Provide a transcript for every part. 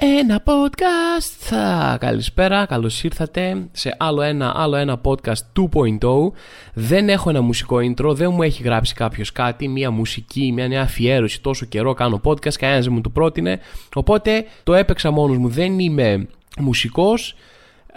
ένα podcast. Καλησπέρα, καλώς ήρθατε σε άλλο ένα, άλλο ένα podcast 2.0. Δεν έχω ένα μουσικό intro, δεν μου έχει γράψει κάποιος κάτι, μια μουσική, μια νέα αφιέρωση. Τόσο καιρό κάνω podcast, κανένας δεν μου το πρότεινε. Οπότε το έπαιξα μόνος μου, δεν είμαι μουσικός.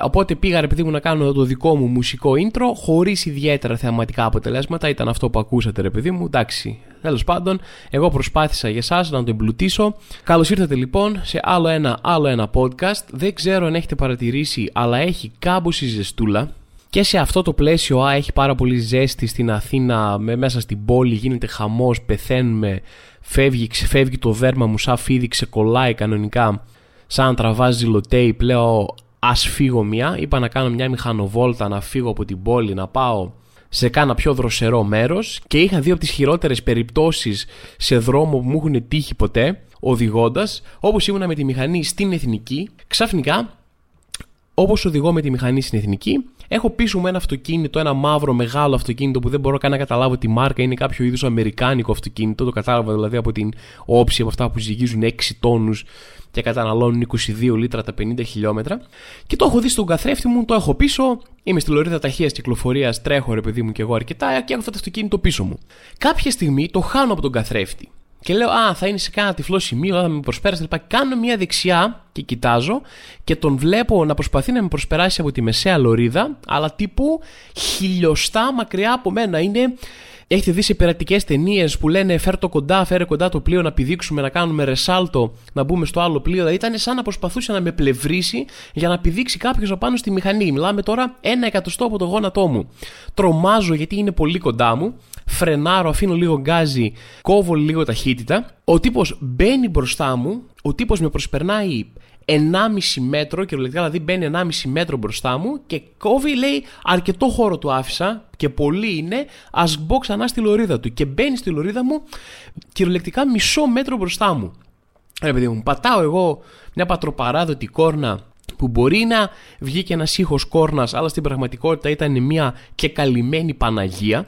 Οπότε πήγα ρε παιδί μου να κάνω το δικό μου μουσικό intro χωρίς ιδιαίτερα θεαματικά αποτελέσματα. Ήταν αυτό που ακούσατε ρε παιδί μου. Εντάξει, τέλος πάντων, εγώ προσπάθησα για εσάς να το εμπλουτίσω. Καλώς ήρθατε λοιπόν σε άλλο ένα, άλλο ένα podcast. Δεν ξέρω αν έχετε παρατηρήσει, αλλά έχει κάμποση ζεστούλα. Και σε αυτό το πλαίσιο α, έχει πάρα πολύ ζέστη στην Αθήνα, με, μέσα στην πόλη, γίνεται χαμός, πεθαίνουμε, φεύγει, ξεφεύγει το δέρμα μου σαν φίδι, ξεκολλάει κανονικά, σαν να τραβάζει ζηλοτέιπ, λέω ας φύγω μια. Είπα να κάνω μια μηχανοβόλτα, να φύγω από την πόλη, να πάω σε κάνα πιο δροσερό μέρος. Και είχα δύο από τις χειρότερες περιπτώσεις σε δρόμο που μου έχουν τύχει ποτέ οδηγώντας, όπως ήμουνα με τη μηχανή στην εθνική. Ξαφνικά, όπως οδηγώ με τη μηχανή στην εθνική, έχω πίσω μου ένα αυτοκίνητο, ένα μαύρο μεγάλο αυτοκίνητο που δεν μπορώ καν να καταλάβω τη μάρκα. Είναι κάποιο είδους αμερικάνικο αυτοκίνητο. Το κατάλαβα δηλαδή από την όψη, από αυτά που ζυγίζουν 6 τόνους και καταναλώνουν 22 λίτρα τα 50 χιλιόμετρα. Και το έχω δει στον καθρέφτη μου, το έχω πίσω. Είμαι στη λωρίδα ταχείας κυκλοφορίας, τρέχω ρε παιδί μου και εγώ αρκετά και έχω αυτό το αυτοκίνητο πίσω μου. Κάποια στιγμή το χάνω από τον καθρέφτη. Και λέω, Α, θα είναι σε κάνα τυφλό σημείο, θα με προσπέρασε. λοιπά. Κάνω μια δεξιά και κοιτάζω και τον βλέπω να προσπαθεί να με προσπεράσει από τη μεσαία λωρίδα, αλλά τύπου χιλιοστά μακριά από μένα. Είναι Έχετε δει σε υπερατικές ταινίες που λένε φέρ το κοντά, φέρε κοντά το πλοίο να πηδήξουμε, να κάνουμε ρεσάλτο, να μπούμε στο άλλο πλοίο. Δηλαδή ήταν σαν να προσπαθούσε να με πλευρίσει για να πηδήξει κάποιος απάνω στη μηχανή. Μιλάμε τώρα ένα εκατοστό από το γόνατό μου. Τρομάζω γιατί είναι πολύ κοντά μου. Φρενάρω, αφήνω λίγο γκάζι, κόβω λίγο ταχύτητα. Ο τύπος μπαίνει μπροστά μου, ο τύπος με προσπερνάει 1,5 μέτρο, κυριολεκτικά δηλαδή μπαίνει 1,5 μέτρο μπροστά μου και κόβει, λέει, αρκετό χώρο του άφησα και πολύ είναι, ας μπω ξανά στη λωρίδα του. Και μπαίνει στη λωρίδα μου κυριολεκτικά μισό μέτρο μπροστά μου. Ρε παιδί μου, πατάω εγώ μια πατροπαράδοτη κόρνα που μπορεί να βγει και ένας ήχος κόρνας, αλλά στην πραγματικότητα ήταν μια και καλυμμένη Παναγία.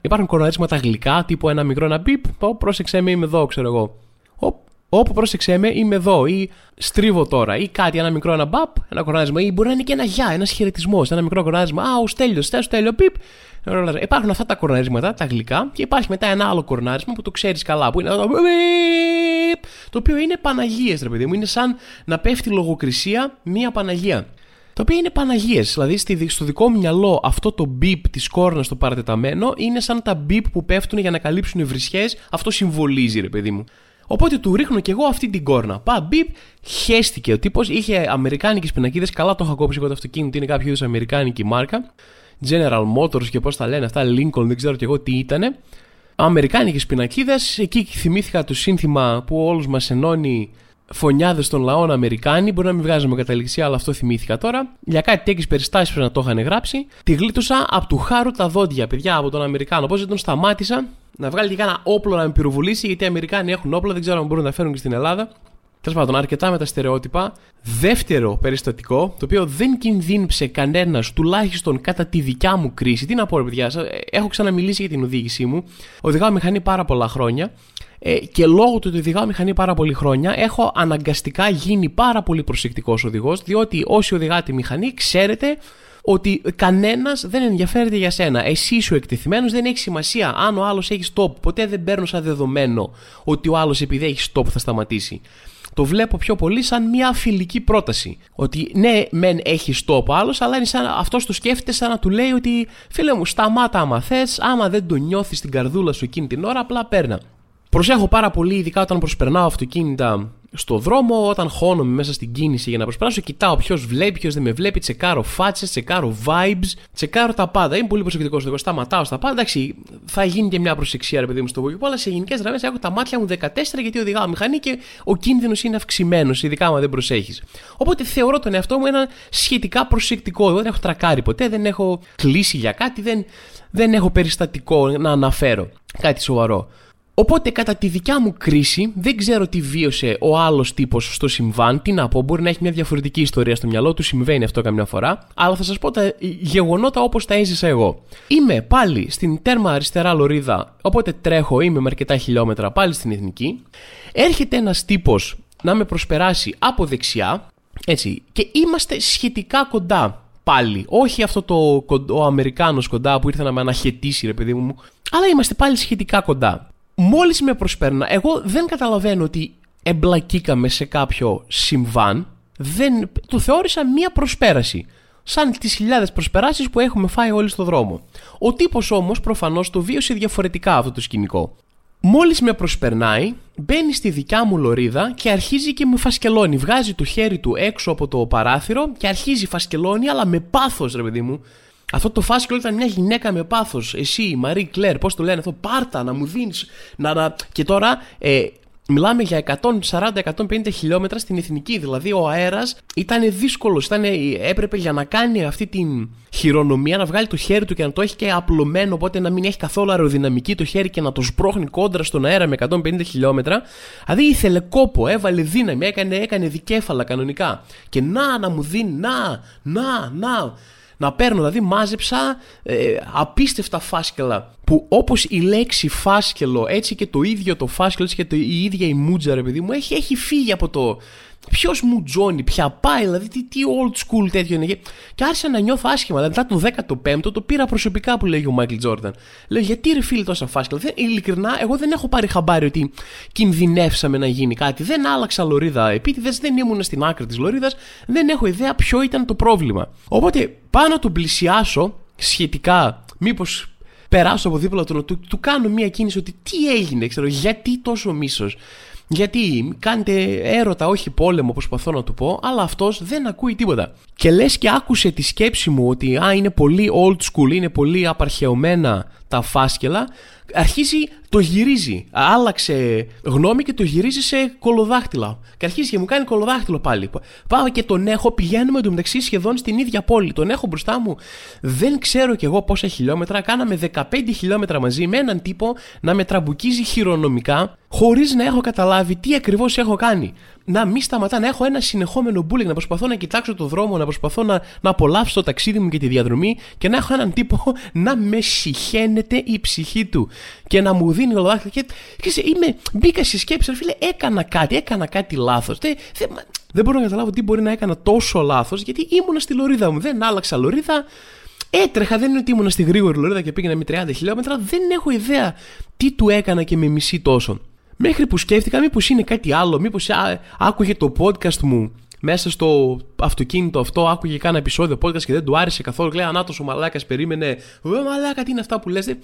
Υπάρχουν κορναρίσματα γλυκά, τύπου ένα μικρό ένα μπιπ, πρόσεξε με, είμαι εδώ, ξέρω εγώ. Όπου πρόσεξε με, είμαι εδώ ή στρίβω τώρα ή κάτι, ένα μικρό ένα μπαπ, ένα κορνάρισμα ή μπορεί να είναι και ένα γεια, ένας χαιρετισμός, ένα μικρό κορνάρισμα. Α, ο Στέλιος, Στέλιο, Στέλιο, πιπ. Υπάρχουν αυτά τα κορναρίσματα, τα γλυκά, και υπάρχει μετά ένα άλλο κορνάρισμα που το ξέρεις καλά, που είναι το. Το οποίο είναι Παναγίες, ρε παιδί μου. Είναι σαν να πέφτει λογοκρισία μία Παναγία. Το οποίο είναι Παναγίες. Δηλαδή, στο δικό μου μυαλό, αυτό το μπιπ της κόρνας στο παρατεταμένο είναι σαν τα μπιπ που πέφτουν για να καλύψουν βρισχές. Αυτό συμβολίζει, ρε παιδί μου. Οπότε του ρίχνω και εγώ αυτή την κόρνα. Πα, μπιπ, χέστηκε. Ο τύπος είχε αμερικάνικες πινακίδες. Καλά το είχα κόψει εγώ το αυτοκίνητο, είναι κάποιο είδους αμερικάνικη μάρκα. General Motors και πώς τα λένε αυτά, Lincoln, δεν ξέρω και εγώ τι ήτανε. Αμερικάνικες πινακίδες. Εκεί θυμήθηκα το σύνθημα που όλους μας ενώνει φωνιάδες των λαών Αμερικάνοι. Μπορεί να μην βγάζουμε καταληξία, αλλά αυτό θυμήθηκα τώρα. Για κάτι τέτοιες περιστάσεις πρέπει να το είχαν γράψει. Τη γλίτωσα από του χάρου τα δόντια, παιδιά, από τον Αμερικάνο. Πώς δεν τον σταμάτησα να βγάλει και κανένα όπλο να με πυροβολήσει, γιατί οι Αμερικάνοι έχουν όπλα, δεν ξέρω αν μπορούν να φέρουν και στην Ελλάδα. Τέλος πάντων, αρκετά με τα στερεότυπα. Δεύτερο περιστατικό, το οποίο δεν κινδύνεψε κανένας, τουλάχιστον κατά τη δικιά μου κρίση. Τι να πω, ρε παιδιά, έχω ξαναμιλήσει για την οδήγησή μου. Οδηγάω μηχανή πάρα πολλά χρόνια. Ε, και λόγω του ότι οδηγάω μηχανή πάρα πολύ χρόνια, έχω αναγκαστικά γίνει πάρα πολύ προσεκτικός οδηγός, διότι όσοι οδηγάτε μηχανή, ξέρετε ότι κανένας δεν ενδιαφέρεται για σένα. Εσύ είσαι ο εκτεθειμένος, δεν έχει σημασία αν ο άλλος έχει stop. Ποτέ δεν παίρνω σαν δεδομένο ότι ο άλλος επειδή έχει stop θα σταματήσει. Το βλέπω πιο πολύ σαν μια φιλική πρόταση. Ότι ναι, μεν έχει stop ο άλλος, αλλά αυτός το σκέφτεται σαν να του λέει ότι φίλε μου, σταμάτα άμα θες, άμα δεν το νιώθεις στην καρδούλα σου εκείνη την ώρα, απλά παίρνα. Προσέχω πάρα πολύ, ειδικά όταν προσπερνάω αυτοκίνητα στο δρόμο, όταν χώνομαι μέσα στην κίνηση για να προσπεράσω, κοιτάω ποιος βλέπει, ποιος δεν με βλέπει, τσεκάρω φάτσες, τσεκάρω vibes, τσεκάρω τα πάντα. Είμαι πολύ προσεκτικός εγώ. Σταματάω στα πάντα. Εντάξει, θα γίνει και μια προσεξία, ρε παιδί μου, στο Google, αλλά σε γενικές γραμμές έχω τα μάτια μου 14 γιατί οδηγάω μηχανή και ο κίνδυνος είναι αυξημένος, ειδικά αν δεν προσέχεις. Οπότε θεωρώ τον εαυτό μου ένα σχετικά προσεκτικό. Εγώ δεν έχω τρακάρει ποτέ, δεν έχω κλείσει για κάτι, δεν, δεν έχω περιστατικό να αναφέρω. Κάτι σοβαρό. Οπότε κατά τη δικιά μου κρίση δεν ξέρω τι βίωσε ο άλλος τύπος στο συμβάν. Τι να πω, μπορεί να έχει μια διαφορετική ιστορία στο μυαλό του, συμβαίνει αυτό καμιά φορά. Αλλά θα σας πω τα γεγονότα όπως τα έζησα εγώ. Είμαι πάλι στην τέρμα αριστερά λωρίδα, οπότε τρέχω, είμαι με αρκετά χιλιόμετρα πάλι στην εθνική. Έρχεται ένας τύπος να με προσπεράσει από δεξιά, έτσι, και είμαστε σχετικά κοντά πάλι. Όχι αυτό το ο Αμερικάνος κοντά που ήρθε να με αναχαιτήσει, ρε παιδί μου, αλλά είμαστε πάλι σχετικά κοντά. Μόλις με προσπέρνα, εγώ δεν καταλαβαίνω ότι εμπλακήκαμε σε κάποιο συμβάν, δεν, το θεώρησα μία προσπέραση. Σαν τις χιλιάδες προσπεράσεις που έχουμε φάει όλοι στο δρόμο. Ο τύπος όμως προφανώς το βίωσε διαφορετικά αυτό το σκηνικό. Μόλις με προσπερνάει, μπαίνει στη δικιά μου λωρίδα και αρχίζει και με φασκελώνει. Βγάζει το χέρι του έξω από το παράθυρο και αρχίζει φασκελώνει, αλλά με πάθος, ρε παιδί μου. Αυτό το φάσκελο ήταν μια γυναίκα με πάθος. Εσύ, η Μαρή Κλέρ, πώς το λένε αυτό, πάρτα να μου δίνεις. Να, να... Και τώρα ε, Μιλάμε για 140-150 χιλιόμετρα στην εθνική. Δηλαδή ο αέρας ήταν δύσκολος. Έπρεπε για να κάνει αυτή την χειρονομία να βγάλει το χέρι του και να το έχει και απλωμένο. Οπότε να μην έχει καθόλου αεροδυναμική το χέρι και να το σπρώχνει κόντρα στον αέρα με 150 χιλιόμετρα. Δηλαδή ήθελε κόπο, έβαλε δύναμη, έκανε, έκανε δικέφαλα κανονικά. Και να, να μου δίνει, να, να, να να παίρνω. Δηλαδή μάζεψα ε, απίστευτα φάσκελα που όπως η λέξη φάσκελο έτσι και το ίδιο το φάσκελο έτσι και το, η ίδια η μούτζα ρε παιδί μου έχει, έχει φύγει από το, Ποιος μου τζώνει, πια πάει, δηλαδή τι, τι old school τέτοιο είναι. Και άρχισα να νιώθω άσχημα. Δηλαδή, μετά το 15ο το πήρα προσωπικά που λέγει ο Μάικλ Τζόρνταν. Λέω, γιατί ρε φίλοι τόσα φάσκελα. Δεν, ειλικρινά, εγώ δεν έχω πάρει χαμπάρι ότι κινδυνεύσαμε να γίνει κάτι. Δεν άλλαξα λωρίδα επίτηδες, δεν ήμουν στην άκρη της λωρίδας. Δεν έχω ιδέα ποιο ήταν το πρόβλημα. Οπότε πάω να τον πλησιάσω σχετικά, μήπως περάσω από δίπλα του, του, του κάνω μια κίνηση ότι τι έγινε, ξέρω, γιατί τόσο μίσος. Γιατί κάνετε έρωτα, όχι πόλεμο, προσπαθώ να του πω, αλλά αυτός δεν ακούει τίποτα. Και λες και άκουσε τη σκέψη μου ότι α, είναι πολύ old school, είναι πολύ απαρχαιωμένα τα φάσκελα, αρχίζει, το γυρίζει. Άλλαξε γνώμη και το γυρίζει σε κολοδάχτυλα. Και αρχίζει και μου κάνει κολοδάχτυλο πάλι. Πάω και τον έχω, πηγαίνουμε εντωμεταξύ σχεδόν στην ίδια πόλη. Τον έχω μπροστά μου. Δεν ξέρω κι εγώ πόσα χιλιόμετρα. Κάναμε 15 χιλιόμετρα μαζί με έναν τύπο να με τραμπουκίζει χειρονομικά, χωρίς να έχω καταλάβει τι ακριβώς έχω κάνει να μην σταματά, να έχω ένα συνεχόμενο bullying, να προσπαθώ να κοιτάξω το δρόμο, να προσπαθώ να, να απολαύσω το ταξίδι μου και τη διαδρομή και να έχω έναν τύπο να με συχαίνεται η ψυχή του και να μου δίνει το δάχτυλο. Και, και είμαι, μπήκα στη σκέψη, φίλε, έκανα κάτι, έκανα κάτι λάθος. Δεν, δεν, δεν μπορώ να καταλάβω τι μπορεί να έκανα τόσο λάθος, γιατί ήμουνα στη λωρίδα μου. Δεν άλλαξα λωρίδα. Έτρεχα, δεν είναι ότι ήμουν στη γρήγορη λωρίδα και πήγαινα με 30 χιλιόμετρα. Δεν έχω ιδέα τι του έκανα και με μισή τόσο. Μέχρι που σκέφτηκα μήπως είναι κάτι άλλο, μήπως άκουγε το podcast μου μέσα στο αυτοκίνητο αυτό, άκουγε κάνα επεισόδιο podcast και δεν του άρεσε καθόλου. Λέει Ανάτος ο Μαλάκας περίμενε. Βε Μαλάκα, τι είναι αυτά που λες. Ε,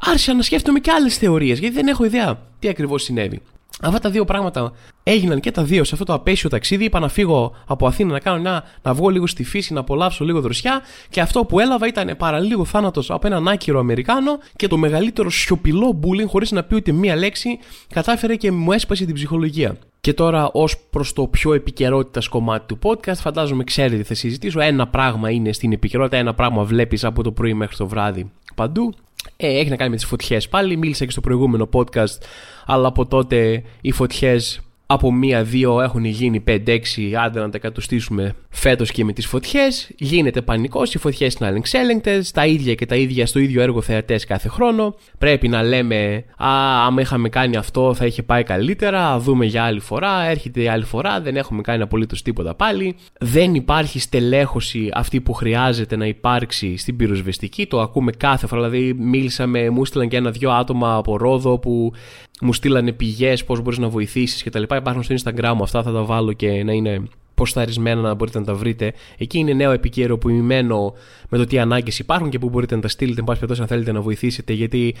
άρχισα να σκέφτομαι και άλλες θεωρίες γιατί δεν έχω ιδέα τι ακριβώς συνέβη. Αυτά τα δύο πράγματα έγιναν και τα δύο σε αυτό το απέσιο ταξίδι. Είπα να φύγω από Αθήνα να κάνω ένα, να βγω λίγο στη φύση, να απολαύσω λίγο δροσιά. Και αυτό που έλαβα ήταν παραλίγο θάνατος από έναν άκυρο Αμερικάνο και το μεγαλύτερο σιωπηλό bullying, χωρίς να πει ούτε μία λέξη, κατάφερε και μου έσπασε την ψυχολογία. Και τώρα, ως προς το πιο επικαιρότητας κομμάτι του podcast, φαντάζομαι ξέρετε τι θα συζητήσω. Ένα πράγμα είναι στην επικαιρότητα, ένα πράγμα βλέπεις από το πρωί μέχρι το βράδυ παντού. Ε, έχει να κάνει με τις φωτιές πάλι, μίλησα και στο προηγούμενο podcast, αλλά από τότε οι φωτιές από μία-δύο έχουν γίνει 5-6, άντε να τα κατουστήσουμε φέτος και με τις φωτιές. Γίνεται πανικός, οι φωτιές είναι ανεξέλεγκτε, τα ίδια και τα ίδια στο ίδιο έργο θεατές κάθε χρόνο. Πρέπει να λέμε, Α, άμα είχαμε κάνει αυτό θα είχε πάει καλύτερα, α δούμε για άλλη φορά. Έρχεται η άλλη φορά, δεν έχουμε κάνει απολύτως τίποτα πάλι. Δεν υπάρχει στελέχωση αυτή που χρειάζεται να υπάρξει στην πυροσβεστική. Το ακούμε κάθε φορά. Δηλαδή, μίλησα με, μου στείλαν και ένα-δυο άτομα από Ρόδο που μου στείλανε πηγές, πώς μπορείς να βοηθήσεις κτλ. Υπάρχουν στο Instagram μου αυτά, θα τα βάλω και να είναι ποσταρισμένα να μπορείτε να τα βρείτε. Εκεί είναι νέο επικαιροποιημένο με το τι ανάγκες υπάρχουν και που μπορείτε να τα στείλετε, εν πάση περιπτώσει, αν θέλετε να βοηθήσετε, γιατί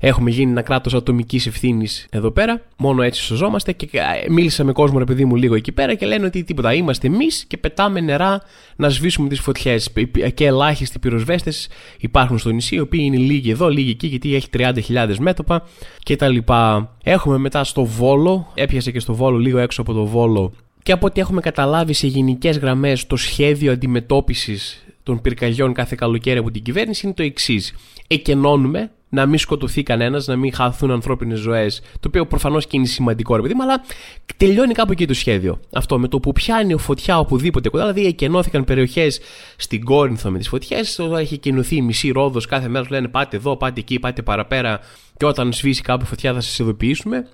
έχουμε γίνει ένα κράτος ατομικής ευθύνης εδώ πέρα. Μόνο έτσι σωζόμαστε. Και μίλησα με κόσμο, επειδή μου, λίγο εκεί πέρα και λένε ότι τίποτα. Είμαστε εμείς και πετάμε νερά να σβήσουμε τις φωτιές. Και ελάχιστοι πυροσβέστες υπάρχουν στο νησί, οι οποίοι είναι λίγοι εδώ, λίγοι εκεί, γιατί έχει 30.000 μέτωπα κτλ. Έχουμε μετά στο Βόλο, έπιασε και στο Βόλο, λίγο έξω από το Βόλο, και από ό,τι έχουμε καταλάβει σε γενικές γραμμές, το σχέδιο αντιμετώπισης των πυρκαγιών κάθε καλοκαίρι από την κυβέρνηση είναι το εξής. Εκενώνουμε να μην σκοτωθεί κανένας, να μην χαθούν ανθρώπινες ζωές, το οποίο προφανώς και είναι σημαντικό, ρε παιδί μου, αλλά τελειώνει κάπου εκεί το σχέδιο. Αυτό με το που πιάνει φωτιά οπουδήποτε κοντά, δηλαδή εκενώθηκαν περιοχές στην Κόρινθο με τις φωτιές, τώρα έχει κινηθεί η μισή ρόδος κάθε μέρα, λένε πάτε εδώ, πάτε εκεί, πάτε παραπέρα, και όταν σβήσει κάπου φωτιά θα σας ειδοποιήσουμε.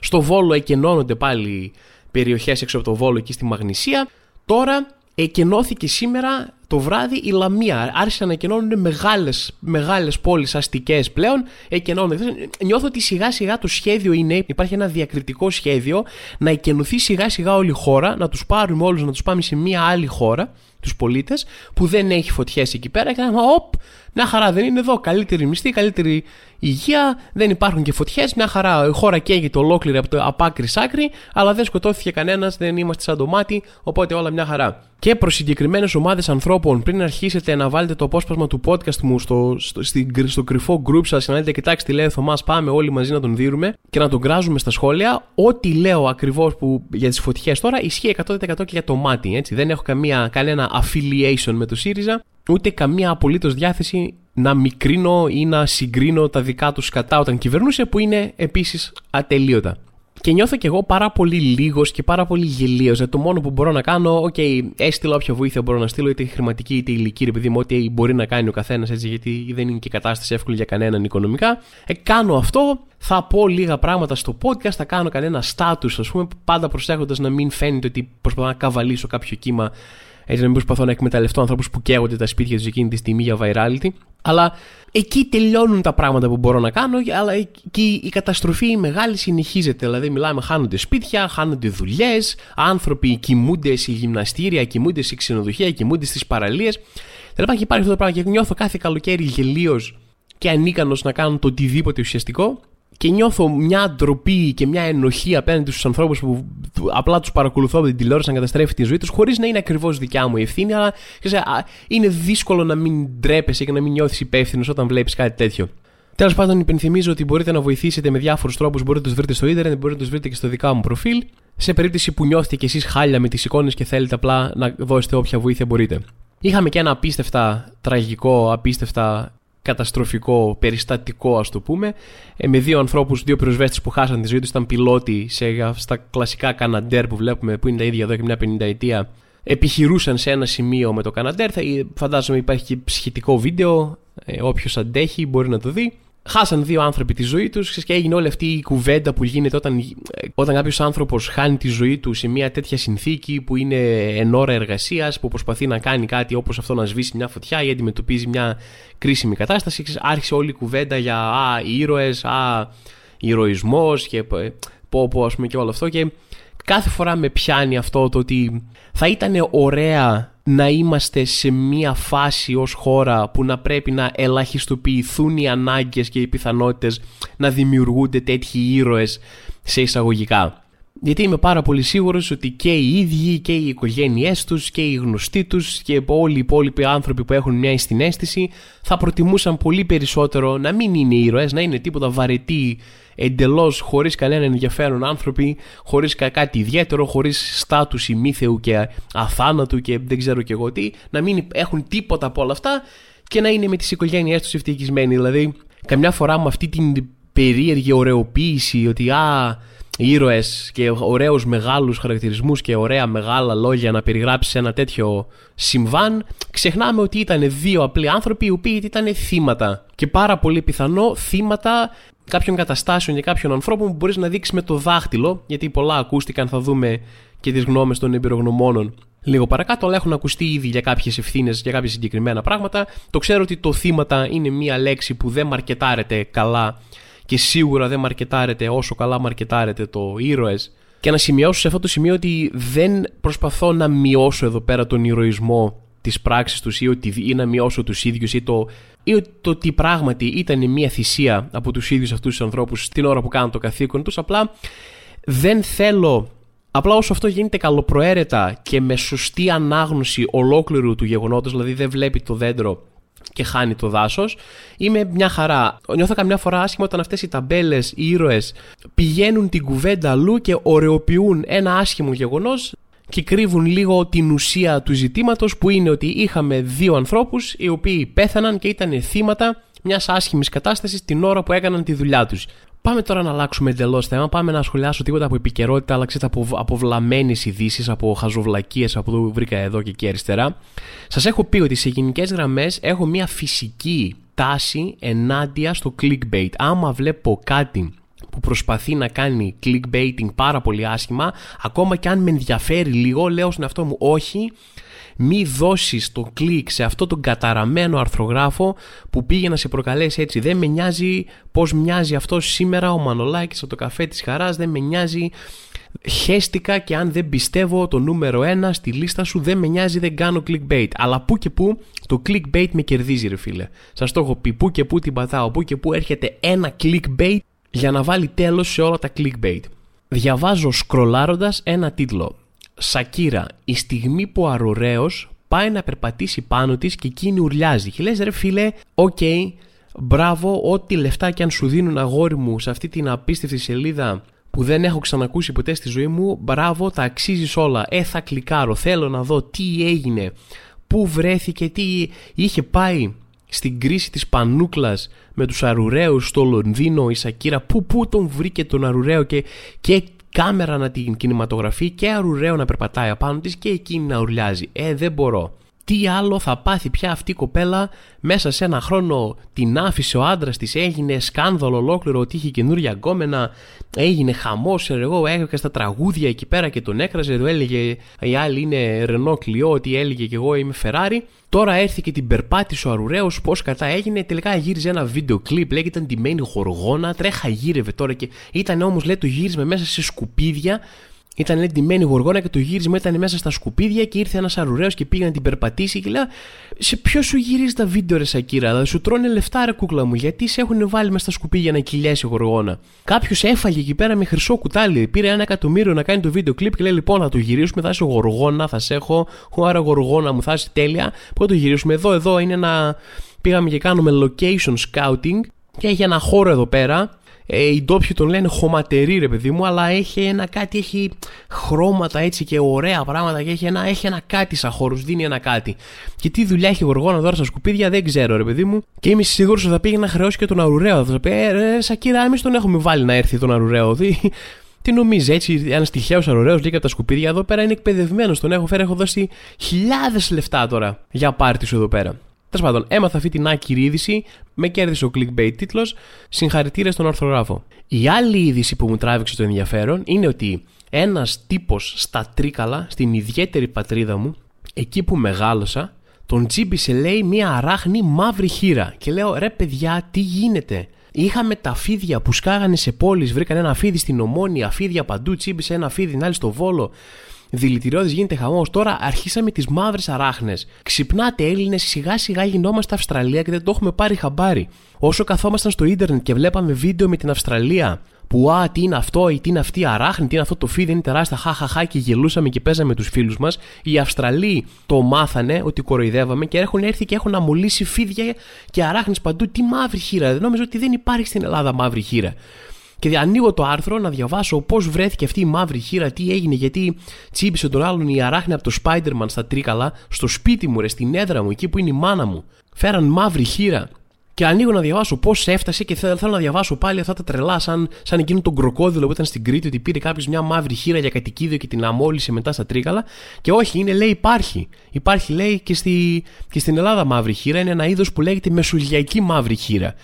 Στο Βόλο εκενώνονται πάλι περιοχές έξω από το Βόλο εκεί στη Μαγνησία. Τώρα εκενώθηκε σήμερα το βράδυ η Λαμία. Άρχισαν να εκενώνουν μεγάλες, μεγάλες πόλεις αστικές πλέον. Εκενώνουν. Νιώθω ότι σιγά σιγά το σχέδιο είναι, υπάρχει ένα διακριτικό σχέδιο να εκενωθεί σιγά σιγά όλη η χώρα, να τους πάρουμε όλους, να τους πάμε σε μια άλλη χώρα, τους πολίτες, που δεν έχει φωτιές εκεί πέρα και να οπ, μια χαρά δεν είναι εδώ, καλύτερη μισθή, καλύτερη υγεία, δεν υπάρχουν και φωτιές. Μια χαρά. Η χώρα καίγεται ολόκληρη από, το, από άκρη σ' άκρη, αλλά δεν σκοτώθηκε κανένας, δεν είμαστε σαν το μάτι, οπότε όλα μια χαρά. Και προς συγκεκριμένες ομάδες ανθρώπων, πριν αρχίσετε να βάλετε το απόσπασμα του podcast μου στο, στο, στο κρυφό group σας και να λέτε: Κοιτάξτε, τι λέει ο Θωμάς, πάμε όλοι μαζί να τον δίνουμε και να τον κράζουμε στα σχόλια. Ό,τι λέω ακριβώς για τις φωτιές τώρα ισχύει 100% και για το Μάτι. Έτσι. Δεν έχω καμία, κανένα affiliation με το ΣΥΡΙΖΑ ούτε καμία απολύτως διάθεση να μικρύνω ή να συγκρίνω τα δικά τους κατά όταν κυβερνούσε που είναι επίσης ατελείωτα. Και νιώθω κι εγώ πάρα πολύ λίγος και πάρα πολύ γελοίος. Δηλαδή, το μόνο που μπορώ να κάνω, OK, okay, έστειλα όποια βοήθεια μπορώ να στείλω, είτε χρηματική είτε υλική, επειδή μου, ό,τι μπορεί να κάνει ο καθένας έτσι, γιατί δεν είναι και κατάσταση εύκολη για κανέναν οικονομικά. Ε, κάνω αυτό, θα πω λίγα πράγματα στο podcast, θα κάνω κανένα status, ας πούμε, πάντα προσέχοντας να μην φαίνεται ότι προσπαθώ να καβαλήσω κάποιο κύμα έτσι να μην προσπαθώ να εκμεταλλευτώ ανθρώπους που καίγονται τα σπίτια τους εκείνη τη στιγμή για virality. Αλλά εκεί τελειώνουν τα πράγματα που μπορώ να κάνω, αλλά εκεί η καταστροφή η μεγάλη συνεχίζεται. Δηλαδή, μιλάμε, χάνονται σπίτια, χάνονται δουλειές, άνθρωποι κοιμούνται σε γυμναστήρια, κοιμούνται σε ξενοδοχεία, κοιμούνται στις παραλίες. Δηλαδή, και υπάρχει αυτό το πράγμα και νιώθω κάθε καλοκαίρι γελίος και ανίκανος να κάνω το οτιδήποτε ουσιαστικό και νιώθω μια ντροπή και μια ενοχή απέναντι στους ανθρώπους που απλά τους παρακολουθώ από την τηλεόραση να καταστρέφει τη ζωή τους, χωρίς να είναι ακριβώς δικιά μου η ευθύνη, αλλά ξέρεις, είναι δύσκολο να μην ντρέπεσαι και να μην νιώθεις υπεύθυνος όταν βλέπεις κάτι τέτοιο. Τέλος πάντων, υπενθυμίζω ότι μπορείτε να βοηθήσετε με διάφορους τρόπους. Μπορείτε να τους βρείτε στο ίντερνετ, μπορείτε να τους βρείτε και στο δικά μου προφίλ. Σε περίπτωση που νιώθετε κι εσείς χάλια με τις εικόνες και θέλετε απλά να δώσετε όποια βοήθεια μπορείτε. Είχαμε και ένα απίστευτα τραγικό, απίστευτα καταστροφικό, περιστατικό, ας το πούμε, ε, με δύο ανθρώπους, δύο πυροσβέστες που χάσαν τη ζωή τους, ήταν πιλότοι σε, στα κλασικά Καναντέρ που βλέπουμε, που είναι τα ίδια εδώ και μια πενηνταετία. Επιχειρούσαν σε ένα σημείο με το Καναντέρ. Φαντάζομαι υπάρχει και σχετικό βίντεο. Ε, Όποιος αντέχει μπορεί να το δει χάσαν δύο άνθρωποι τη ζωή τους και έγινε όλη αυτή η κουβέντα που γίνεται όταν, όταν κάποιος άνθρωπος χάνει τη ζωή του σε μια τέτοια συνθήκη που είναι εν ώρα εργασίας, που προσπαθεί να κάνει κάτι όπως αυτό να σβήσει μια φωτιά ή αντιμετωπίζει μια κρίσιμη κατάσταση. Άρχισε όλη η κουβέντα για α, ήρωες, α, ηρωισμός και πω, πω, ας πούμε και όλο αυτό. Και κάθε φορά με πιάνει αυτό το ότι θα ήταν ωραία να είμαστε σε μια φάση ως χώρα που να πρέπει να ελαχιστοποιηθούν οι ανάγκες και οι πιθανότητες να δημιουργούνται τέτοιοι ήρωες σε εισαγωγικά. Γιατί είμαι πάρα πολύ σίγουρος ότι και οι ίδιοι και οι οικογένειές τους και οι γνωστοί τους και όλοι οι υπόλοιποι άνθρωποι που έχουν μια συνέστηση θα προτιμούσαν πολύ περισσότερο να μην είναι ήρωες, να είναι τίποτα βαρετοί εντελώς χωρίς κανένα ενδιαφέρον άνθρωποι, χωρίς κάτι ιδιαίτερο, χωρίς στάτους ημίθεου και αθάνατου και δεν ξέρω και εγώ τι, να μην έχουν τίποτα από όλα αυτά και να είναι με τις οικογένειές τους ευτυχισμένοι. Δηλαδή, καμιά φορά με αυτή την περίεργη ωρεοποίηση ότι α, ήρωες και ωραίους μεγάλους χαρακτηρισμούς και ωραία μεγάλα λόγια να περιγράψει ένα τέτοιο συμβάν, ξεχνάμε ότι ήταν δύο απλοί άνθρωποι οι οποίοι ήταν θύματα. Και πάρα πολύ πιθανό θύματα κάποιων καταστάσεων και κάποιων ανθρώπων που μπορείς να δείξεις με το δάχτυλο, γιατί πολλά ακούστηκαν, θα δούμε και τις γνώμες των εμπειρογνωμόνων λίγο παρακάτω, αλλά έχουν ακουστεί ήδη για κάποιες ευθύνες, για κάποια συγκεκριμένα πράγματα. Το ξέρω ότι το θύματα είναι μία λέξη που δεν μαρκετάρεται καλά και σίγουρα δεν μαρκετάρεται όσο καλά μαρκετάρεται το ήρωες. Και να σημειώσω σε αυτό το σημείο ότι δεν προσπαθώ να μειώσω εδώ πέρα τον ηρωισμό της πράξης τους ή, ότι, ή να μειώσω τους ίδιους ή το, ή το ότι πράγματι ήταν μια θυσία από τους ίδιους αυτούς τους ανθρώπους την ώρα που κάνουν το καθήκον τους. Απλά δεν θέλω. Απλά όσο αυτό γίνεται καλοπροαίρετα και με σωστή ανάγνωση ολόκληρου του γεγονότος, δηλαδή δεν βλέπει το δέντρο και χάνει το δάσος. Είμαι μια χαρά. Νιώθω καμιά φορά άσχημα όταν αυτές οι ταμπέλες, οι ήρωες πηγαίνουν την κουβέντα αλλού και ωρεοποιούν ένα άσχημο γεγονός και κρύβουν λίγο την ουσία του ζητήματος που είναι ότι είχαμε δύο ανθρώπους οι οποίοι πέθαναν και ήταν θύματα μιας άσχημης κατάστασης την ώρα που έκαναν τη δουλειά τους. Πάμε τώρα να αλλάξουμε εντελώς θέμα. Πάμε να σχολιάσω τίποτα από επικαιρότητα, αλλά ξέρετε από, από βλαμμένες ειδήσεις, από χαζοβλακίες από εδώ που βρήκα εδώ και εκεί αριστερά. Σας έχω πει ότι σε γενικές γραμμές έχω μια φυσική τάση ενάντια στο clickbait. Άμα βλέπω κάτι που προσπαθεί να κάνει clickbaiting πάρα πολύ άσχημα, ακόμα και αν με ενδιαφέρει λίγο, λέω στον εαυτό μου όχι, μη δώσεις το κλικ σε αυτό τον καταραμένο αρθρογράφο που πήγε να σε προκαλέσει έτσι. Δεν με νοιάζει πώς μοιάζει αυτό σήμερα ο Μανολάκης από το καφέ της χαράς, δεν με νοιάζει χέστηκα και αν δεν πιστεύω το νούμερο 1 στη λίστα σου δεν με νοιάζει δεν κάνω clickbait. Αλλά που και που το clickbait με κερδίζει ρε φίλε. Σας το έχω πει που και που την πατάω που και που έρχεται ένα clickbait για να βάλει τέλος σε όλα τα clickbait. Διαβάζω σκρολάροντας ένα τίτλο Σακίρα, η στιγμή που ο αρουραίος πάει να περπατήσει πάνω της και εκείνη ουρλιάζει. Και λες ρε φίλε, OK, okay, μπράβο, ό,τι λεφτά και αν σου δίνουν αγόρι μου σε αυτή την απίστευτη σελίδα που δεν έχω ξανακούσει ποτέ στη ζωή μου, μπράβο, τα αξίζεις όλα. Ε, θα κλικάρω, θέλω να δω τι έγινε, πού βρέθηκε, τι είχε πάει στην κρίση της Πανούκλας με τους Αρουραίους στο Λονδίνο η Σακύρα, πού, πού τον βρήκε τον Αρουραίο και, και κάμερα να την κινηματογραφεί και αρουραίο να περπατάει απάνω της και εκείνη να ουρλιάζει. Ε, δεν μπορώ. Τι άλλο θα πάθει πια αυτή η κοπέλα μέσα σε ένα χρόνο την άφησε ο άντρας της, έγινε σκάνδαλο ολόκληρο ότι είχε καινούργια γκόμενα, έγινε χαμός. Εγώ έγραφε στα τραγούδια εκεί πέρα και τον έκραζε. Εδώ έλεγε η άλλη είναι Ρενό Κλειό, ότι έλεγε και εγώ είμαι Ferrari. Τώρα έρθει και την περπάτησε ο Αρουραίος, πώς κατά έγινε. Τελικά γύριζε ένα βίντεο κλιπ, λέγεται ντυμένη χοργόνα, τρέχα γύρευε τώρα και ήταν όμως λέει το γύρισμα μέσα σε σκουπίδια ήταν λέει ντυμένη γοργόνα και το γύρισμα ήταν μέσα στα σκουπίδια και ήρθε ένας αρουραίο και πήγε να την περπατήσει και λέει Σε ποιο σου γυρίζει τα βίντεο, ρε Σακύρα, δηλαδή σου τρώνε λεφτά, ρε κούκλα μου, γιατί σε έχουν βάλει μέσα στα σκουπίδια να κυλιάσει γοργόνα. Κάποιος έφαγε εκεί πέρα με χρυσό κουτάλι, πήρε ένα εκατομμύριο να κάνει το βίντεο κλειπ και λέει Λοιπόν, θα το γυρίσουμε, θα είσαι γοργόνα, θα σε έχω, άρα γοργόνα μου, θα είσαι τέλεια. Πού το γυρίσουμε, εδώ, εδώ είναι ένα. Πήγαμε και κάνουμε location scouting και έχει ένα χώρο εδώ πέρα ε, οι ντόπιοι τον λένε χωματερή ρε παιδί μου, αλλά έχει ένα κάτι, έχει χρώματα έτσι και ωραία πράγματα και έχει ένα, έχει ένα κάτι σαν χώρους, δίνει ένα κάτι. Και τι δουλειά έχει γοργόνας τώρα στα σκουπίδια δεν ξέρω ρε παιδί μου. Και είμαι σίγουρος ότι θα πήγε να χρεώσει και τον Αρουραίο. Θα πει, ε, ρε, Σακύρα, εμείς τον έχουμε βάλει να έρθει τον Αρουραίο. Τι, τι νομίζεις, έτσι, ένα τυχαίο αρουραίος λίγα από τα σκουπίδια εδώ πέρα είναι εκπαιδευμένος. Τον έχω φέρει, έχω δώσει χιλιάδες λεφτά τώρα για πάρτι σου εδώ πέρα. Τέλος πάντων, έμαθα αυτή την άκυρη είδηση, με κέρδισε ο clickbait τίτλος. Συγχαρητήρια στον ορθογράφο. Η άλλη είδηση που μου τράβηξε το ενδιαφέρον είναι ότι ένας τύπος στα Τρίκαλα, στην ιδιαίτερη πατρίδα μου, εκεί που μεγάλωσα, τον τσίμπησε λέει μια αράχνη μαύρη χείρα. Και λέω ρε παιδιά, τι γίνεται; Είχαμε τα φίδια που σκάγανε σε πόλεις, βρήκαν ένα φίδι στην Ομόνια, φίδια παντού, τσίμπησε ένα φίδι, άλλη στο Βόλο δηλητηριώδης γίνεται χαμός. Τώρα αρχίσαμε τις μαύρες αράχνες. Ξυπνάτε Έλληνες, σιγά σιγά γινόμαστε Αυστραλία και δεν το έχουμε πάρει χαμπάρι. Όσο καθόμασταν στο ίντερνετ και βλέπαμε βίντεο με την Αυστραλία που α, τι είναι αυτό, ή τι είναι αυτή η αράχνη, τι είναι αυτό το φίδι, είναι τεράστια, χαχαχά και γελούσαμε και παίζαμε τους φίλους μας. Οι Αυστραλοί το μάθανε ότι κοροϊδεύαμε και έχουν έρθει και έχουν αμολύσει φίδια και αράχνες παντού. Τι μαύρη χείρα. Δεν νόμιζα ότι δεν υπάρχει στην Ελλάδα μαύρη χείρα. Και ανοίγω το άρθρο να διαβάσω πώς βρέθηκε αυτή η μαύρη χείρα, τι έγινε, γιατί τσίπησε τον άλλον η αράχνη από το Spider-Man στα τρίκαλα, στο σπίτι μου, ρε, στην έδρα μου, εκεί που είναι η μάνα μου. Φέραν μαύρη χείρα. Και ανοίγω να διαβάσω πώς έφτασε και θέλω, θέλω να διαβάσω πάλι αυτά τα τρελά, σαν, σαν εκείνο τον κροκόδιλο που ήταν στην Κρήτη, ότι πήρε κάποιος μια μαύρη χείρα για κατοικίδιο και την αμόλυσε μετά στα τρίκαλα. Και όχι, είναι λέει υπάρχει. Υπάρχει λέει και, στη, και στην Ελλάδα μαύρη χείρα. Είναι ένα είδος που λέγεται μεσογειακή μαύρη χείρα.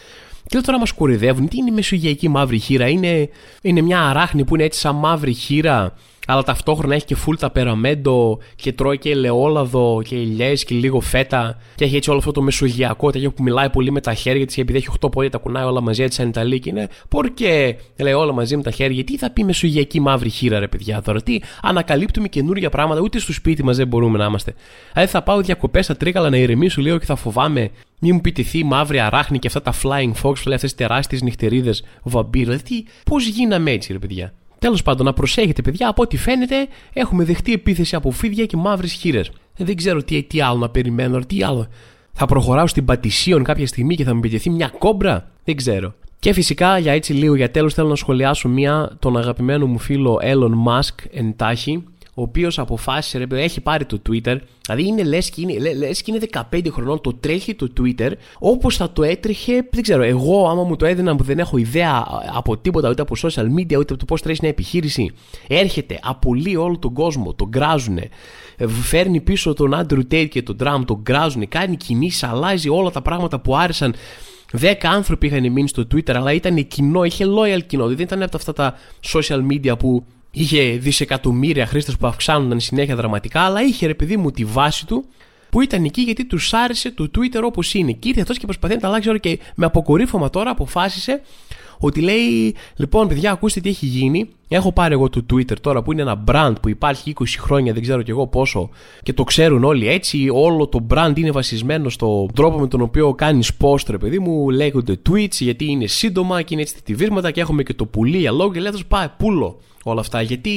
Και λέω τώρα μας κορυδεύουν. Τι είναι η μεσογειακή μαύρη χείρα; Είναι, είναι μια αράχνη που είναι έτσι σαν μαύρη χείρα αλλά ταυτόχρονα έχει και full ταπεραμέντο και τρώει και ελαιόλαδο και ηλιές και λίγο φέτα και έχει έτσι όλο αυτό το μεσογειακό τέτοιο που μιλάει πολύ με τα χέρια της και επειδή έχει 8 πόδια τα κουνάει όλα μαζί έτσι σαν Ιταλή και είναι πορκέ λέει όλα μαζί με τα χέρια τι θα πει μεσογειακή μαύρη χείρα ρε παιδιά τώρα; Τι ανακαλύπτουμε καινούργια πράγματα ούτε στο σπίτι μας δεν μπορούμε να είμαστε δηλαδή θα πάω διακοπές στα τρίκαλα να ηρεμήσω λίγο και θα φοβάμαι μη μου πιτηθεί η μαύρη αράχνη και αυτά τα flying fox, δηλαδή αυτές τις τεράστιες νυχτερίδες βαμπύρ. Δηλαδή, πώς γίναμε έτσι, ρε παιδιά; Τέλος πάντων, να προσέχετε, παιδιά, από ό,τι φαίνεται έχουμε δεχτεί επίθεση από φίδια και μαύρες χείρες. Ε, δεν ξέρω τι, τι άλλο να περιμένω, τι άλλο. Θα προχωράω στην Πατησίων κάποια στιγμή και θα μου επιτεθεί μια κόμπρα; Δεν ξέρω. Και φυσικά για έτσι λίγο για τέλος θέλω να σχολιάσω μία τον αγαπημένο μου φίλο Elon Musk εντάχει ο οποίος αποφάσισε, ρε, έχει πάρει το Twitter. Δηλαδή είναι λες και, είναι, λες και είναι 15 χρονών, το τρέχει το Twitter όπως θα το έτρεχε. Δεν ξέρω, εγώ άμα μου το έδιναν που δεν έχω ιδέα από τίποτα, ούτε από social media, ούτε από το πώς τρέχει μια επιχείρηση, έρχεται, απολύει όλο τον κόσμο, τον γκράζουνε, φέρνει πίσω τον Andrew Tate και τον Trump, τον γκράζουνε, κάνει κινήσεις, αλλάζει όλα τα πράγματα που άρεσαν 10 άνθρωποι είχαν μείνει στο Twitter, αλλά ήταν κοινό, είχε loyal κοινό. Δεν ήταν από αυτά τα social media που είχε δισεκατομμύρια χρήστες που αυξάνονταν συνέχεια δραματικά, αλλά είχε ρε παιδί μου τη βάση του που ήταν εκεί γιατί τους άρεσε το Twitter όπως είναι. Και ήρθε αυτός και προσπαθεί να τα αλλάξει και με αποκορύφωμα τώρα αποφάσισε ότι λέει: Λοιπόν, παιδιά, ακούστε τι έχει γίνει. Έχω πάρει εγώ το Twitter τώρα που είναι ένα brand που υπάρχει 20 χρόνια, δεν ξέρω κι εγώ πόσο, και το ξέρουν όλοι έτσι. Όλο το brand είναι βασισμένο στον τρόπο με τον οποίο κάνεις post, ρε παιδί μου. Λέγονται tweets γιατί είναι σύντομα και είναι έτσι τυπήματα και έχουμε και το πουλί για λόγο και λέει: Πάει, πούλο όλα αυτά. Γιατί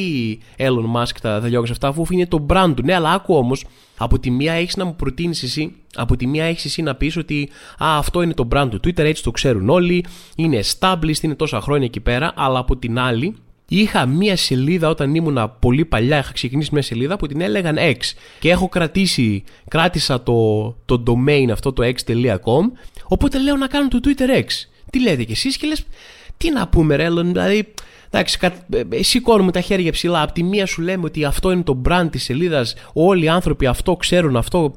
Elon Musk τα, τα διώξει αυτά, αφού είναι το brand του. Ναι, αλλά άκου όμως, από τη μία έχεις να μου προτείνεις εσύ, από τη μία έχεις εσύ να πεις ότι α, αυτό είναι το brand του Twitter, έτσι το ξέρουν όλοι, είναι established, είναι τόσα χρόνια εκεί πέρα, αλλά από την άλλη Είχα μία σελίδα όταν ήμουνα πολύ παλιά, είχα ξεκινήσει μια σελίδα που την έλεγαν X και έχω κρατήσει, κράτησα το, το domain αυτό το x.com οπότε λέω να κάνω το Twitter X. Τι λέτε κι εσείς και λες τι να πούμε ρε δηλαδή Εντάξει, ε, ε, σηκώνουμε τα χέρια ψηλά. Απ' τη μία σου λέμε ότι αυτό είναι το brand της σελίδας. Όλοι οι άνθρωποι αυτό ξέρουν, αυτό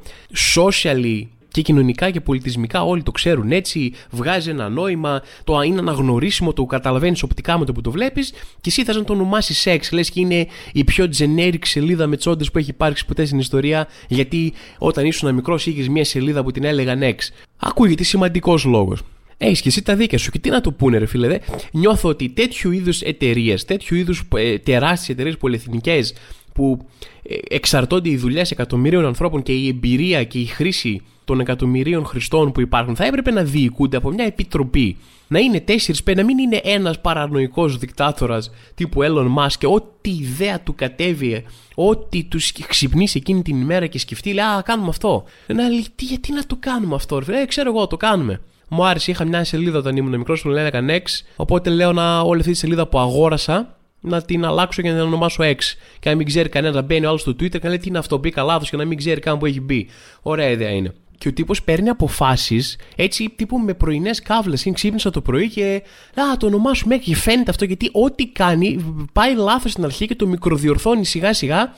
socially και κοινωνικά και πολιτισμικά όλοι το ξέρουν έτσι, βγάζει ένα νόημα, το είναι αναγνωρίσιμο, το καταλαβαίνεις οπτικά με το που το βλέπεις και εσύ θα να το ονομάσεις σεξ. Λες και είναι η πιο generic σελίδα με τσόντες που έχει υπάρξει ποτέ στην ιστορία, γιατί όταν ήσουν μικρός είχες μια σελίδα που την έλεγαν X. Ακούγεται σημαντικός λόγος. Έχεις και εσύ τα δίκαια σου. Και τι να το πούνε, ρε φίλε. Δε; Νιώθω ότι τέτοιου είδους εταιρείες, τέτοιου είδους ε, τεράστιες εταιρείες πολυεθνικές που ε, εξαρτώνται οι δουλειές εκατομμυρίων ανθρώπων και η εμπειρία και η χρήση των εκατομμυρίων χρηστών που υπάρχουν θα έπρεπε να διοικούνται από μια επιτροπή. Να είναι 4-5, να μην είναι ένας παρανοϊκός δικτάτορας τύπου Elon Musk και ό,τι ιδέα του κατέβει, ό,τι τους ξυπνήσει εκείνη την ημέρα και σκεφτεί, λέει Α, κάνουμε αυτό. Να λέει, τι, γιατί να το κάνουμε αυτό, ρε, ε, ξέρω εγώ, το κάνουμε. Μου άρεσε, είχα μια σελίδα όταν ήμουν μικρός που λένε X. Οπότε λέω να όλη αυτή τη σελίδα που αγόρασα να την αλλάξω και να την ονομάσω X. Και να μην ξέρει κανένα να μπαίνει άλλος στο Twitter και να λέει τι είναι αυτό, μπήκα λάθος και να μην ξέρει καν που έχει μπει. Ωραία ιδέα είναι. Και ο τύπος παίρνει αποφάσεις έτσι τύπου με πρωινές κάβλε. Είναι ξύπνησα το πρωί και. Α, το ονομάσουμε και φαίνεται αυτό γιατί ό,τι κάνει πάει λάθος στην αρχή και το μικροδιορθώνει σιγά σιγά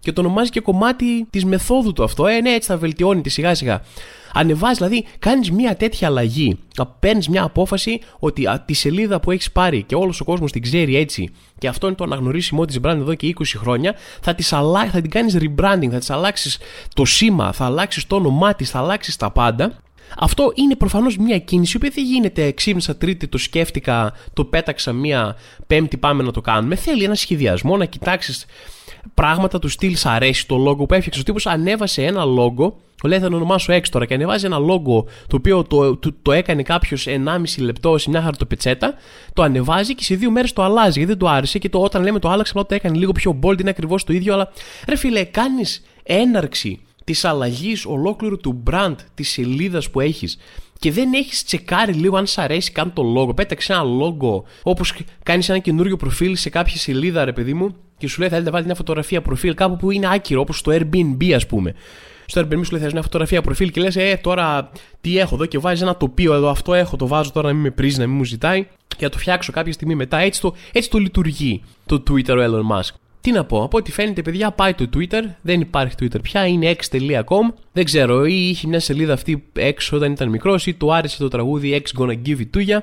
και το ονομάζει και κομμάτι της μεθόδου του αυτό. Ε, ναι, έτσι θα βελτιώνει σιγά σιγά. Ανεβάζεις, δηλαδή, κάνεις μια τέτοια αλλαγή. Παίρνεις μια απόφαση ότι α, τη σελίδα που έχεις πάρει και όλος ο κόσμος την ξέρει έτσι, και αυτό είναι το αναγνωρίσιμό τη brand εδώ και 20 χρόνια, θα, τις αλλα... θα την κάνεις rebranding, θα τη αλλάξεις το σήμα, θα αλλάξεις το όνομά της, θα αλλάξεις τα πάντα. Αυτό είναι προφανώς μια κίνηση που δεν γίνεται ξύπνησα Τρίτη, το σκέφτηκα, το πέταξα μία Πέμπτη, πάμε να το κάνουμε. Θέλει ένα σχεδιασμό, να κοιτάξεις πράγματα του στυλ αρέσει το logo που έφτιαξε. Ο τύπος ανέβασε ένα logo, λέει θα το ονομάσω έξω τώρα και ανεβάζει ένα logo το οποίο το, το, το έκανε κάποιος 1,5 λεπτό σε μια χαρτοπετσέτα, το ανεβάζει και σε δύο μέρες το αλλάζει γιατί δεν του άρεσε και το, όταν λέμε το άλλαξε, απλά το έκανε λίγο πιο bold, είναι ακριβώς το ίδιο. Αλλά ρε φίλε, κάνεις έναρξη της αλλαγής ολόκληρου του brand της σελίδας που έχεις και δεν έχεις τσεκάρει λίγο αν σ' αρέσει καν το logo. Πέταξε ένα logo όπως κάνεις ένα καινούριο προφίλ σε κάποια σελίδα, ρε παιδί μου, και σου λέει θέλετε να βάλετε μια φωτογραφία προφίλ κάπου που είναι άκυρο, όπως στο Airbnb, ας πούμε. Στο Airbnb σου λέει θέλεις μια φωτογραφία προφίλ και λες, Ε, τώρα τι έχω εδώ και βάζεις ένα τοπίο εδώ. Αυτό έχω, το βάζω τώρα να μην με πρίζει, να μην μου ζητάει και να το φτιάξω κάποια στιγμή μετά. Έτσι το, έτσι το λειτουργεί το Twitter ο Elon Musk. Τι να πω, από ό,τι φαίνεται, παιδιά, πάει το Twitter. Δεν υπάρχει Twitter πια, είναι x.com. Δεν ξέρω, ή είχε μια σελίδα αυτή έξω όταν ήταν μικρός, ή του άρεσε το τραγούδι X Gonna Give It To Ya.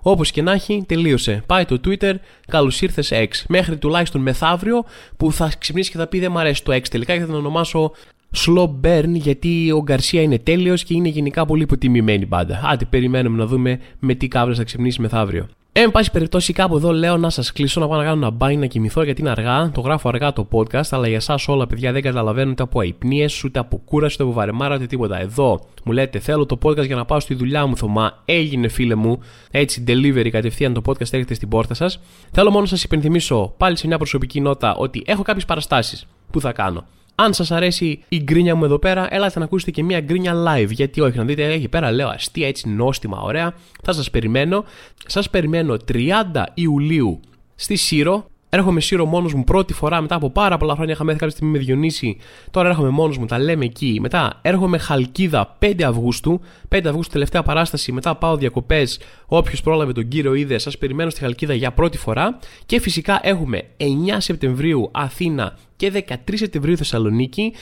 Όπως και να έχει, τελείωσε. Πάει το Twitter, καλώς ήρθες X. Μέχρι τουλάχιστον μεθαύριο που θα ξυπνήσει και θα πει Δεν μου αρέσει το X τελικά και θα τον ονομάσω Slow Burn γιατί ο Γκαρσία είναι τέλειος και είναι γενικά πολύ υποτιμημένη πάντα. Άντε, περιμένουμε να δούμε με τι κάβλε θα ξυπνήσει μεθαύριο. Εν πάση περιπτώσει, κάπου εδώ λέω να σας κλείσω να πάω να κάνω ένα μπάι να κοιμηθώ γιατί είναι αργά. Το γράφω αργά το podcast, αλλά για εσάς όλα παιδιά δεν καταλαβαίνω ούτε από αϊπνίες, ούτε από κούραση, ούτε από βαρεμάρα, ούτε τίποτα. Εδώ μου λέτε θέλω το podcast για να πάω στη δουλειά μου, Θωμά. Έγινε φίλε μου, έτσι delivery κατευθείαν το podcast έρχεται στην πόρτα σας. Θέλω μόνο να σας υπενθυμίσω πάλι σε μια προσωπική νότα ότι έχω κάποιες παραστάσεις που θα κάνω. Αν σας αρέσει η γκρίνια μου εδώ πέρα, έλατε να ακούσετε και μια γκρίνια live. Γιατί όχι, να δείτε εκεί πέρα λέω αστεία έτσι νόστιμα, ωραία. Θα σας περιμένω. Σας περιμένω 30 Ιουλίου στη Σύρο. Έρχομαι Σύρο μόνος μου πρώτη φορά μετά από πάρα πολλά χρόνια. Είχαμε έρθει κάποια στιγμή με Διονύση. Τώρα έρχομαι μόνος μου, τα λέμε εκεί. Μετά έρχομαι Χαλκίδα 5 Αυγούστου. 5 Αυγούστου τελευταία παράσταση. Μετά πάω διακοπές. Όποιος πρόλαβε τον κύριο είδε, σας περιμένω στη Χαλκίδα για πρώτη φορά. Και φυσικά έχουμε 9 Σεπτεμβρίου Αθήνα και 13 Σεπτεμβρίου Θεσσαλονίκη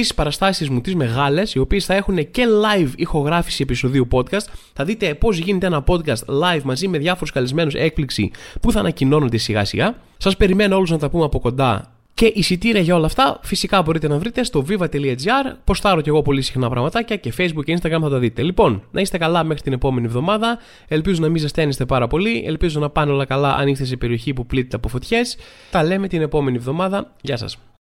τις παραστάσεις μου, τις μεγάλες, οι οποίες θα έχουν και live ηχογράφηση επεισοδίου podcast. Θα δείτε πώς γίνεται ένα podcast live μαζί με διάφορους καλεσμένους έκπληξη που θα ανακοινώνονται σιγά σιγά. Σας περιμένω όλους να τα πούμε από κοντά και εισιτήρια για όλα αυτά φυσικά μπορείτε να βρείτε στο viva.gr. Ποστάρω κι εγώ πολύ συχνά πραγματάκια και Facebook και Instagram θα τα δείτε. Λοιπόν, να είστε καλά μέχρι την επόμενη εβδομάδα. Ελπίζω να μην ζεσταίνεστε πάρα πολύ. Ελπίζω να πάνε όλα καλά αν είστε σε περιοχή που πλήττεται από φωτιές. Τα λέμε την επόμενη εβδομάδα. Γεια σας.